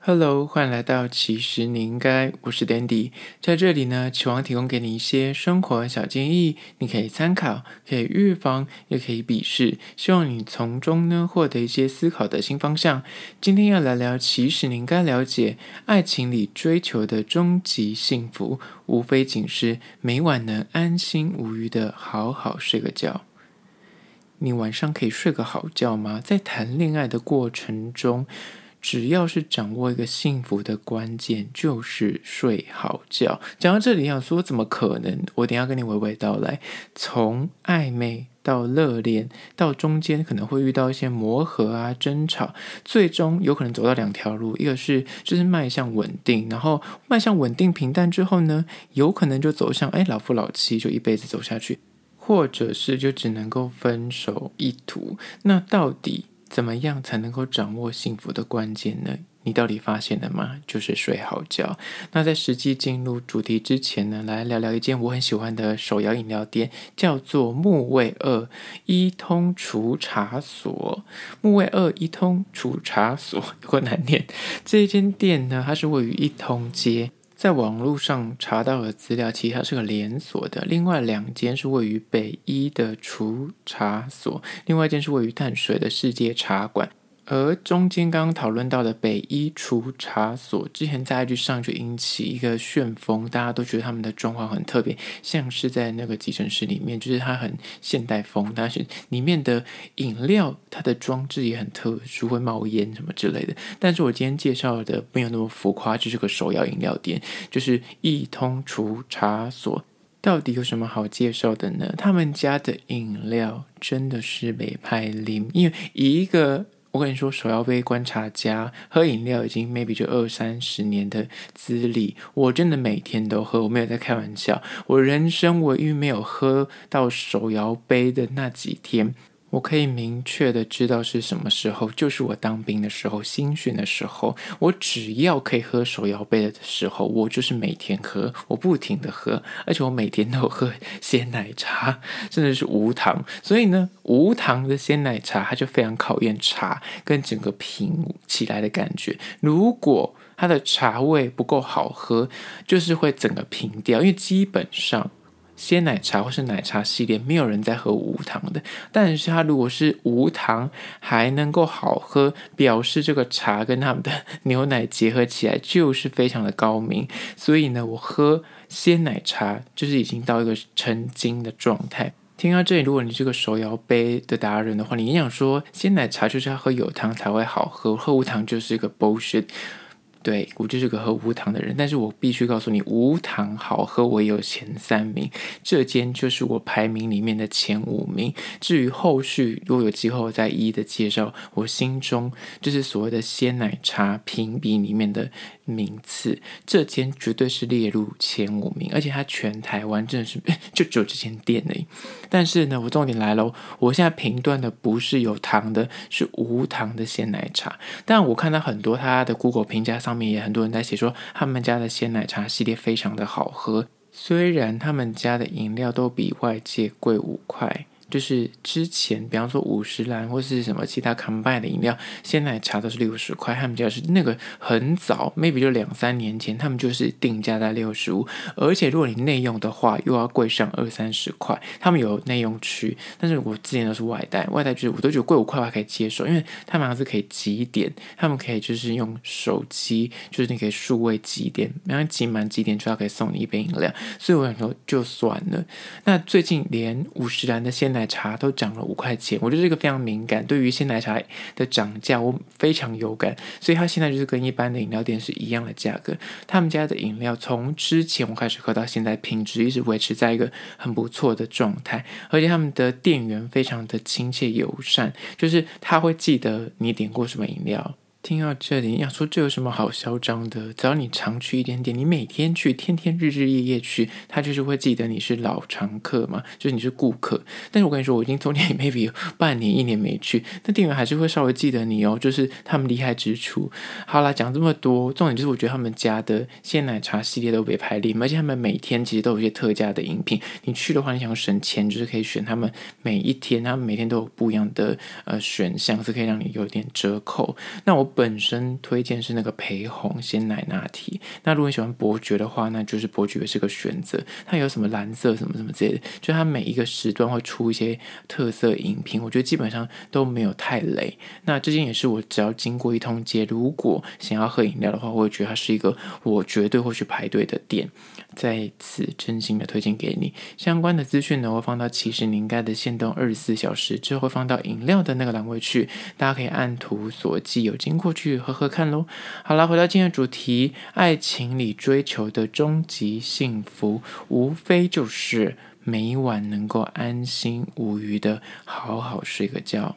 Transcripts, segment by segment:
Hello，欢迎来到其实你应该，我是 Dandy，在这里呢，期望提供给你一些生活小建议，你可以参考，可以预防，也可以鄙视，希望你从中呢获得一些思考的新方向。今天要来聊，其实你应该了解，爱情里追求的终极幸福，无非仅是每晚能安心无虞的好好睡个觉。你晚上可以睡个好觉吗？在谈恋爱的过程中。只要是掌握一个幸福的关键，就是睡好觉。讲到这里，想说怎么可能？我等下跟你娓娓道来。从暧昧到热恋，到中间可能会遇到一些磨合啊、争吵，最终有可能走到两条路：一个是就是迈向稳定，然后迈向稳定平淡之后呢，有可能就走向哎老夫老妻，就一辈子走下去；或者是就只能够分手一途。那到底？怎么样才能够掌握幸福的关键呢？你到底发现了吗？就是睡好觉。那在实际进入主题之前呢，来聊聊一间我很喜欢的手摇饮料店，叫做木卫二一通除茶所。木卫二一通除茶所 有够难念。这一间店呢，它是位于一通街。在网络上查到的资料，其实它是个连锁的。另外两间是位于北一的除茶所，另外一间是位于淡水的世界茶馆。而中间刚刚讨论到的北一除茶所，之前在 IG 上就引起一个旋风，大家都觉得他们的装潢很特别，像是在那个急诊室里面，就是它很现代风，但是里面的饮料它的装置也很特殊，会冒烟什么之类的。但是我今天介绍的没有那么浮夸，就是个手摇饮料店，就是一通除茶所，到底有什么好介绍的呢？他们家的饮料真的是美派林，因为一个。我跟你说，手摇杯观察家喝饮料已经 maybe 就二三十年的资历，我真的每天都喝，我没有在开玩笑。我人生唯一没有喝到手摇杯的那几天。我可以明确的知道是什么时候，就是我当兵的时候，新训的时候，我只要可以喝手摇杯的时候，我就是每天喝，我不停的喝，而且我每天都喝鲜奶茶，甚至是无糖。所以呢，无糖的鲜奶茶它就非常考验茶跟整个品起来的感觉。如果它的茶味不够好喝，就是会整个平掉，因为基本上。鲜奶茶或是奶茶系列，没有人在喝无糖的。但是它如果是无糖还能够好喝，表示这个茶跟他们的牛奶结合起来就是非常的高明。所以呢，我喝鲜奶茶就是已经到一个成精的状态。听到这里，如果你是个手摇杯的达人的话，你想说鲜奶茶就是要喝有糖才会好喝，喝无糖就是一个 bullshit。对，我就是个喝无糖的人，但是我必须告诉你，无糖好喝，我有前三名，这间就是我排名里面的前五名。至于后续，如果有机会我再一一的介绍，我心中就是所谓的鲜奶茶评比里面的名次，这间绝对是列入前五名，而且它全台湾真的是 就只有这间店而已。但是呢，我重点来喽，我现在评断的不是有糖的，是无糖的鲜奶茶。但我看到很多他的 Google 评价上面也很多人在写说，他们家的鲜奶茶系列非常的好喝，虽然他们家的饮料都比外界贵五块。就是之前，比方说五十岚或是什么其他 combine 的饮料，鲜奶茶都是六十块。他们家是那个很早，maybe 就两三年前，他们就是定价在六十五。而且如果你内用的话，又要贵上二三十块。他们有内用区，但是我之前都是外带，外带就是我都觉得贵五块的话可以接受，因为他们还是可以集点，他们可以就是用手机，就是你可以数位集点，然后集满集点就要可以送你一杯饮料。所以我想说就算了。那最近连五十岚的鲜奶奶茶都涨了五块钱，我觉得这个非常敏感。对于鲜奶茶的涨价，我非常有感。所以它现在就是跟一般的饮料店是一样的价格。他们家的饮料从之前我开始喝到现在，品质一直维持在一个很不错的状态。而且他们的店员非常的亲切友善，就是他会记得你点过什么饮料。听到这里，要说这有什么好嚣张的？只要你常去一点点，你每天去，天天日日夜夜去，他就是会记得你是老常客嘛，就是你是顾客。但是我跟你说，我已经中间 maybe 有半年、一年没去，那店员还是会稍微记得你哦，就是他们厉害之处。好啦，讲这么多，重点就是我觉得他们家的鲜奶茶系列都被排列，而且他们每天其实都有一些特价的饮品。你去的话，你想省钱，就是可以选他们每一天，他们每天都有不一样的呃选项，是可以让你有点折扣。那我。本身推荐是那个培红鲜奶拿铁。那如果你喜欢伯爵的话，那就是伯爵是个选择。它有什么蓝色什么什么之类的，就它每一个时段会出一些特色饮品，我觉得基本上都没有太雷。那这间也是我只要经过一通街，如果想要喝饮料的话，我会觉得它是一个我绝对会去排队的店。在此真心的推荐给你。相关的资讯呢，我会放到其实你应该的限动二十四小时之后，会放到饮料的那个栏位去，大家可以按图索骥，有经过去喝喝看喽。好了，回到今天的主题，爱情里追求的终极幸福，无非就是每晚能够安心无虞的好好睡个觉。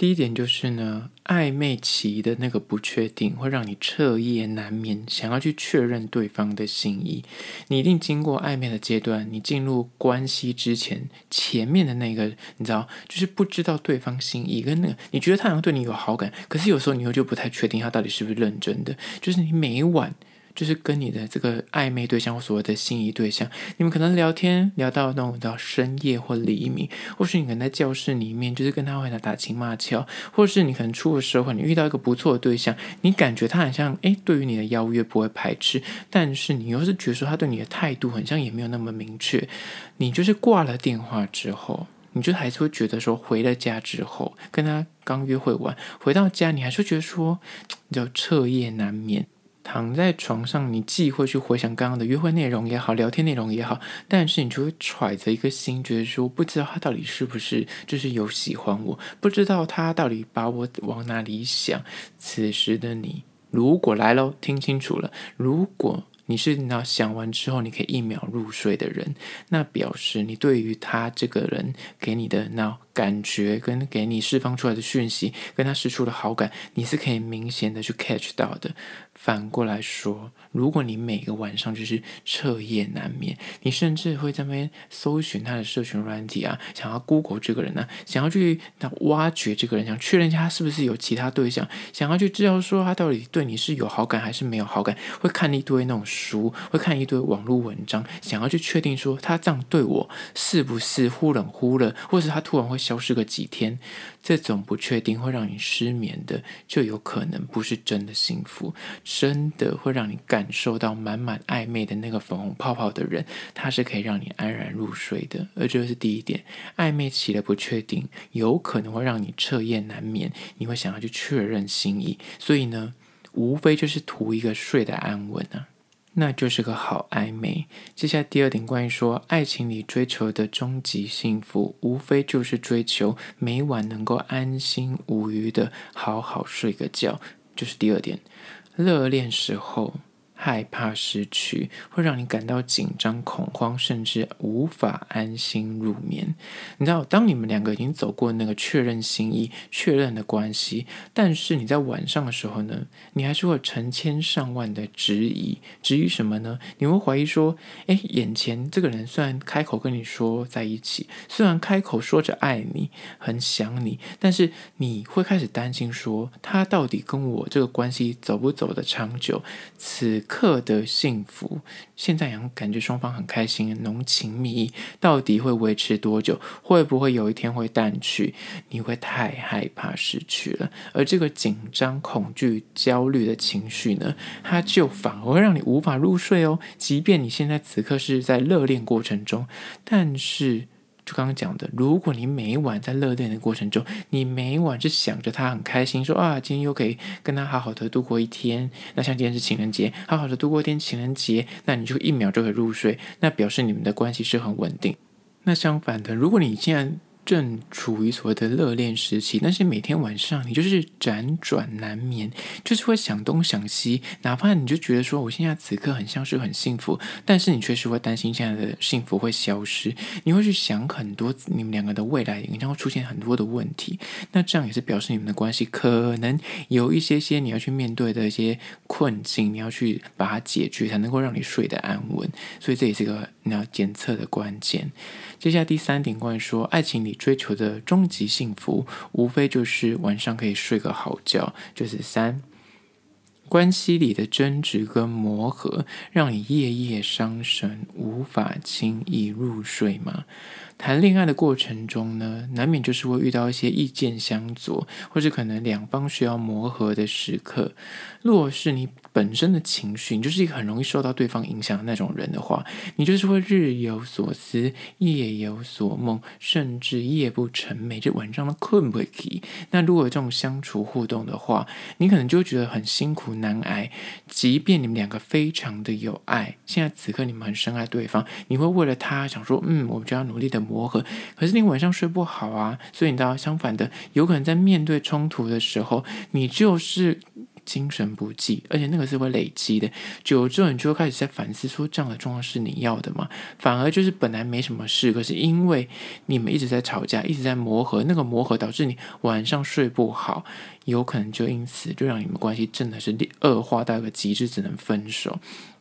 第一点就是呢，暧昧期的那个不确定会让你彻夜难眠，想要去确认对方的心意。你一定经过暧昧的阶段，你进入关系之前，前面的那个你知道，就是不知道对方心意跟那个，你觉得他好像对你有好感，可是有时候你又就不太确定他到底是不是认真的。就是你每晚。就是跟你的这个暧昧对象或所谓的心仪对象，你们可能聊天聊到那种到深夜或黎明，或是你可能在教室里面，就是跟他会来打情骂俏，或是你可能出了社会，你遇到一个不错的对象，你感觉他很像诶，对于你的邀约不会排斥，但是你又是觉得说他对你的态度很像也没有那么明确，你就是挂了电话之后，你就还是会觉得说回了家之后，跟他刚约会完回到家，你还是觉得说 叫彻夜难眠。躺在床上，你既会去回想刚刚的约会内容也好，聊天内容也好，但是你就会揣着一个心，觉得说不知道他到底是不是就是有喜欢我，不知道他到底把我往哪里想。此时的你，如果来喽，听清楚了，如果你是那想完之后你可以一秒入睡的人，那表示你对于他这个人给你的那感觉跟给你释放出来的讯息，跟他释出的好感，你是可以明显的去 catch 到的。反过来说，如果你每个晚上就是彻夜难眠，你甚至会在那边搜寻他的社群软体啊，想要 Google 这个人呢、想要去挖掘这个人，想确认一下他是不是有其他对象，想要去知道说他到底对你是有好感还是没有好感，会看一堆那种书，会看一堆网络文章，想要去确定说他这样对我是不是忽冷忽热，或是他突然会消失个几天，这种不确定会让你失眠的，就有可能不是真的幸福。真的会让你感受到满满暧昧的那个粉红泡泡的人，他是可以让你安然入睡的。而这是第一点，暧昧期的不确定有可能会让你彻夜难眠，你会想要去确认心意。所以呢，无非就是图一个睡得安稳啊，那就是个好暧昧。接下来第二点，关于说爱情里追求的终极幸福，无非就是追求每晚能够安心无虞的好好睡个觉，就是第二点。热恋时候。害怕失去会让你感到紧张、恐慌，甚至无法安心入眠。你知道，当你们两个已经走过那个确认心意、确认的关系，但是你在晚上的时候呢，你还是会成千上万的质疑。质疑什么呢？你会怀疑说：诶，眼前这个人虽然开口跟你说在一起，虽然开口说着爱你、很想你，但是你会开始担心说，他到底跟我这个关系走不走得长久？此刻的幸福，现在也感觉双方很开心，浓情蜜意，到底会维持多久？会不会有一天会淡去？你会太害怕失去了，而这个紧张、恐惧、焦虑的情绪呢，它就反而会让你无法入睡哦。即便你现在此刻是在热恋过程中，但是。刚刚讲的，如果你每晚在热恋的过程中，你每晚是想着他很开心，说啊，今天又可以跟他好好的度过一天。那像今天是情人节，好好的度过一天情人节，那你就一秒就可以入睡，那表示你们的关系是很稳定。那相反的，如果你现在正处于所谓的热恋时期，但是每天晚上你就是辗转难眠，就是会想东想西，哪怕你就觉得说我现在此刻很像是很幸福，但是你确实会担心现在的幸福会消失，你会去想很多你们两个的未来，你将会出现很多的问题，那这样也是表示你们的关系可能有一些些你要去面对的一些困境，你要去把它解决，才能够让你睡得安稳，所以这也是个你要检测的关键。接下来第三点，关于说爱情里追求的终极幸福，无非就是晚上可以睡个好觉。就是三，关系里的争执跟磨合，让你夜夜伤神，无法轻易入睡吗？谈恋爱的过程中呢，难免就是会遇到一些意见相左，或者可能两方需要磨合的时刻。若是你本身的情绪，你就是一个很容易受到对方影响的那种人的话，你就是会日有所思，夜有所梦，甚至夜不成寐，就晚上都困不起。那如果这种相处互动的话，你可能就会觉得很辛苦难挨。即便你们两个非常的有爱，现在此刻你们很深爱对方，你会为了他想说，嗯，我们就要努力的磨合。可是你晚上睡不好啊，所以你倒相反的，有可能在面对冲突的时候，你就是。精神不济，而且那个是会累积的。久了之后，你就会开始在反思，说这样的状况是你要的吗？反而就是本来没什么事，可是因为你们一直在吵架，一直在磨合，那个磨合导致你晚上睡不好，有可能就因此就让你们关系真的是恶化到一个极致，只能分手。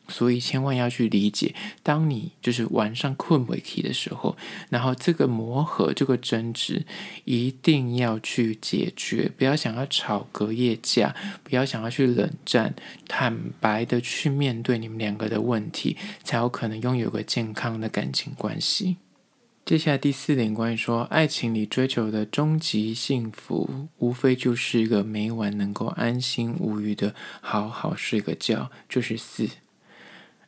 所以千万要去理解，当你就是晚上困不起的时候，然后这个磨合、这个争执一定要去解决，不要想要吵隔夜架，不要想要去冷战，坦白的去面对你们两个的问题，才有可能拥有个健康的感情关系。接下来第四点，关于说爱情里追求的终极幸福，无非就是一个每晚能够安心无虞的好好睡个觉，就是四。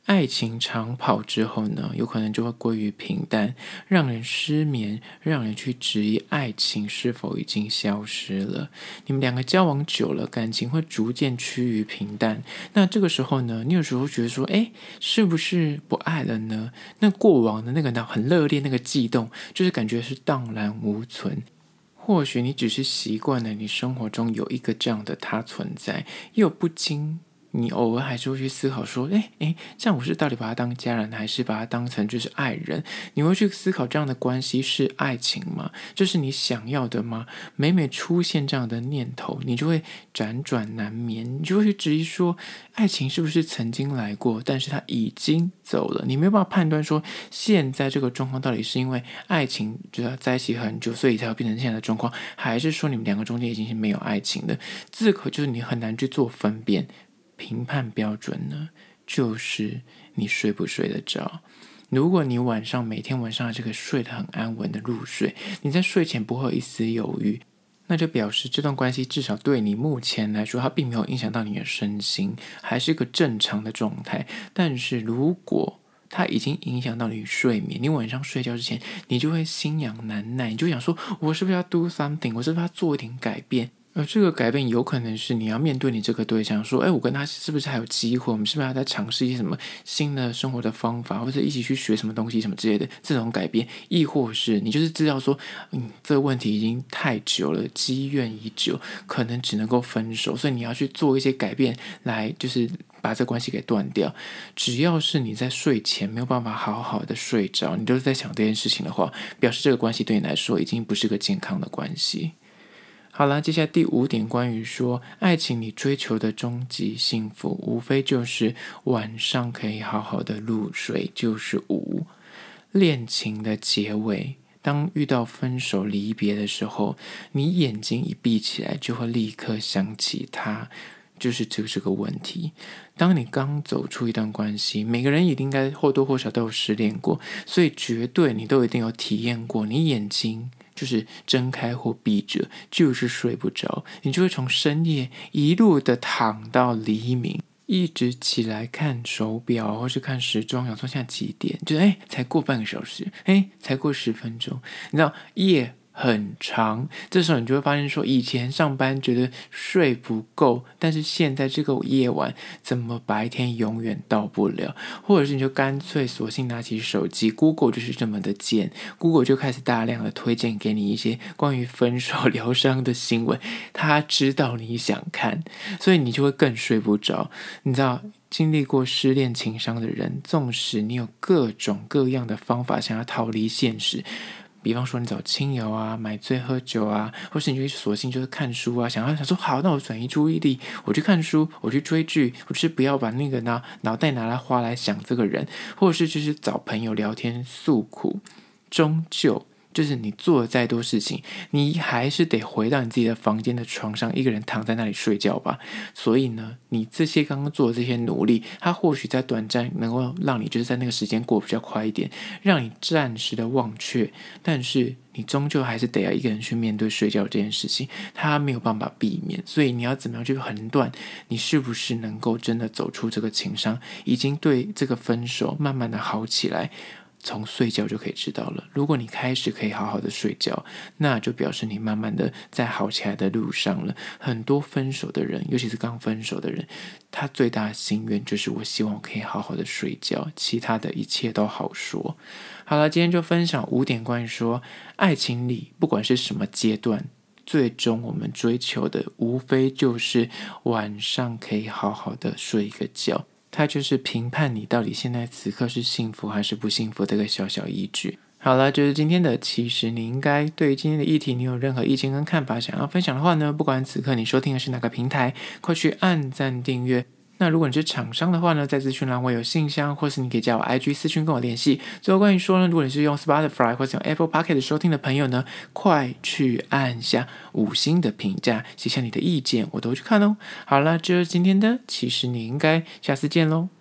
爱情长跑之后呢，有可能就会归于平淡，让人失眠，让人去质疑爱情是否已经消失了。你们两个交往久了，感情会逐渐趋于平淡。那这个时候呢，你有时候觉得说，哎，是不是不爱了呢？那过往的那个呢，很热烈那个悸动，就是感觉是荡然无存。或许你只是习惯了，你生活中有一个这样的他存在，又不经。你偶尔还是会去思考说，诶诶，这样我是到底把他当家人，还是把他当成就是爱人？你会去思考这样的关系是爱情吗？这是你想要的吗？每每出现这样的念头，你就会辗转难眠，你就会去质疑说，爱情是不是曾经来过，但是他已经走了？你没有办法判断说，现在这个状况到底是因为爱情就要在一起很久，所以才会变成现在的状况，还是说你们两个中间已经是没有爱情的？这可就是你很难去做分辨。评判标准呢，就是你睡不睡得着。如果你晚上每天晚上这个睡得很安稳的入睡，你在睡前不会有一丝犹豫，那就表示这段关系至少对你目前来说，它并没有影响到你的身心，还是一个正常的状态。但是如果它已经影响到你睡眠，你晚上睡觉之前，你就会心痒难耐，你就想说，我是不是要 do something？我是不是要做一点改变？而这个改变有可能是你要面对你这个对象，说：“哎，我跟他是不是还有机会？我们是不是还在尝试一些什么新的生活的方法，或者一起去学什么东西什么之类的？这种改变，亦或是你就是知道说，嗯，这个问题已经太久了，积怨已久，可能只能够分手，所以你要去做一些改变，来就是把这关系给断掉。只要是你在睡前没有办法好好的睡着，你都是在想这件事情的话，表示这个关系对你来说已经不是个健康的关系。”好了，接下来第五点，关于说爱情里追求的终极幸福，无非就是晚上可以好好的入睡，就是五。恋情的结尾，当遇到分手离别的时候，你眼睛一闭起来，就会立刻想起他，就是这这个问题。当你刚走出一段关系，每个人也应该或多或少都有失恋过，所以绝对你都一定有体验过，你眼睛。就是睁开或闭着，就是睡不着，你就会从深夜一路的躺到黎明，一直起来看手表或是看时钟，想说现在几点？就哎，才过半个小时，哎，才过十分钟，你知道夜。很长，这时候你就会发现说，以前上班觉得睡不够，但是现在这个夜晚怎么白天永远到不了？或者是你就干脆索性拿起手机，Google 就是这么的贱，Google 就开始大量的推荐给你一些关于分手 疗伤的新闻，他知道你想看，所以你就会更睡不着。你知道，经历过失恋情伤的人，纵使你有各种各样的方法想要逃离现实。比方说，你找亲友啊，买醉喝酒啊，或是你就索性就是看书啊，想要想说好，那我转移注意力，我去看书，我去追剧，我就是不要把那个呢脑袋拿来花来想这个人，或者是就是找朋友聊天诉苦，终究就是你做了再多事情，你还是得回到你自己的房间的床上，一个人躺在那里睡觉吧。所以呢，你这些刚刚做的这些努力，它或许在短暂能够让你就是在那个时间过比较快一点，让你暂时的忘却，但是你终究还是得要一个人去面对睡觉这件事情，它没有办法避免。所以你要怎么样去横断，你是不是能够真的走出这个情伤，已经对这个分手慢慢的好起来。从睡觉就可以知道了。如果你开始可以好好的睡觉，那就表示你慢慢的在好起来的路上了。很多分手的人，尤其是刚分手的人，他最大的心愿就是我希望我可以好好的睡觉，其他的一切都好说。好了，今天就分享五点关于说爱情里不管是什么阶段，最终我们追求的无非就是晚上可以好好的睡一个觉。它就是评判你到底现在此刻是幸福还是不幸福的一个小小依据。好了，就是今天的，其实你应该对今天的议题，你有任何意见跟看法想要分享的话呢，不管此刻你收听的是哪个平台，快去按赞订阅。那如果你是厂商的话呢，在资讯栏我有信箱，或是你可以加我 IG 私讯跟我联系。最后关于说呢，如果你是用 Spotify 或是用 Apple Pocket 收听的朋友呢，快去按下五星的评价，写下你的意见，我都去看哦。好了，这就是今天的，其实你应该下次见喽。